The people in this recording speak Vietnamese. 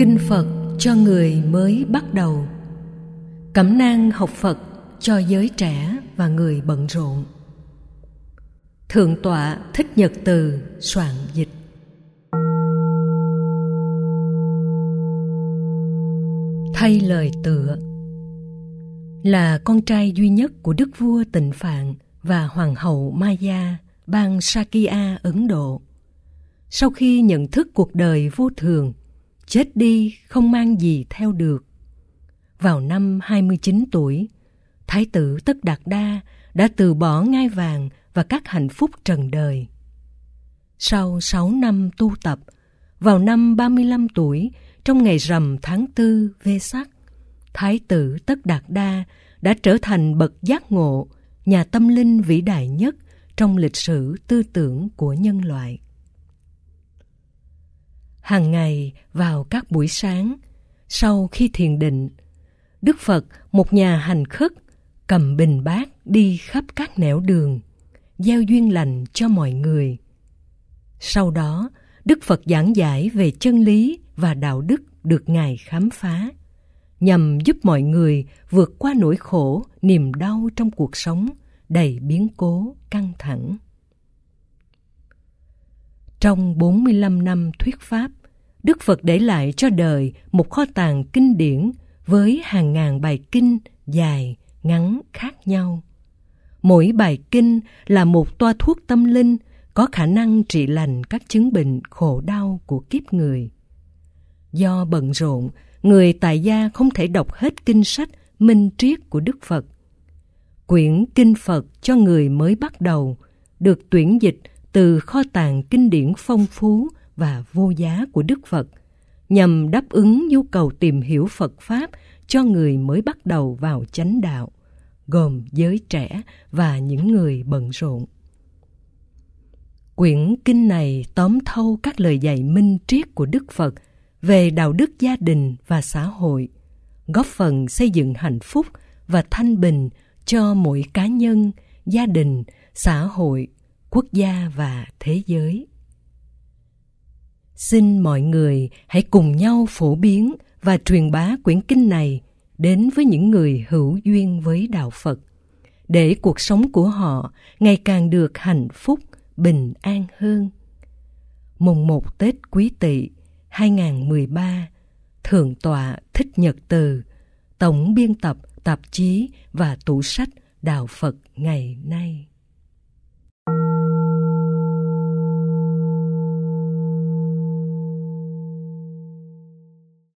Kinh Phật cho người mới bắt đầu. Cẩm nang học Phật cho giới trẻ và người bận rộn. Thượng tọa Thích Nhật Từ soạn dịch. Thay lời tựa. Là con trai duy nhất của đức vua Tịnh Phạn và hoàng hậu Maya, bang Sakya, Ấn Độ. Sau khi nhận thức cuộc đời vô thường, chết đi không mang gì theo được. Vào năm 29 tuổi, Thái tử Tất Đạt Đa đã từ bỏ ngai vàng và các hạnh phúc trần đời. Sau 6 năm tu tập, vào năm 35 tuổi, trong ngày rằm tháng tư Vê Sắc, Thái tử Tất Đạt Đa đã trở thành bậc giác ngộ, nhà tâm linh vĩ đại nhất trong lịch sử tư tưởng của nhân loại. Hàng ngày vào các buổi sáng, sau khi thiền định, Đức Phật, một nhà hành khất, cầm bình bát đi khắp các nẻo đường, gieo duyên lành cho mọi người. Sau đó, Đức Phật giảng giải về chân lý và đạo đức được Ngài khám phá, nhằm giúp mọi người vượt qua nỗi khổ, niềm đau trong cuộc sống đầy biến cố, căng thẳng. Trong 45 năm thuyết pháp, Đức Phật để lại cho đời một kho tàng kinh điển với hàng ngàn bài kinh dài, ngắn khác nhau. Mỗi bài kinh là một toa thuốc tâm linh có khả năng trị lành các chứng bệnh khổ đau của kiếp người. Do bận rộn, người tại gia không thể đọc hết kinh sách minh triết của Đức Phật. Quyển Kinh Phật cho người mới bắt đầu được tuyển dịch từ kho tàng kinh điển phong phú và vô giá của Đức Phật nhằm đáp ứng nhu cầu tìm hiểu Phật Pháp cho người mới bắt đầu vào chánh đạo, gồm giới trẻ và những người bận rộn. Quyển kinh này tóm thâu các lời dạy minh triết của Đức Phật về đạo đức gia đình và xã hội, góp phần xây dựng hạnh phúc và thanh bình cho mỗi cá nhân, gia đình, xã hội, quốc gia và thế giới. Xin mọi người hãy cùng nhau phổ biến và truyền bá quyển kinh này đến với những người hữu duyên với đạo Phật, để cuộc sống của họ ngày càng được hạnh phúc, bình an hơn. Mùng một Tết Quý Tỵ 2013, Thượng tọa Thích Nhật Từ, Tổng biên tập tạp chí và tủ sách Đạo Phật ngày nay.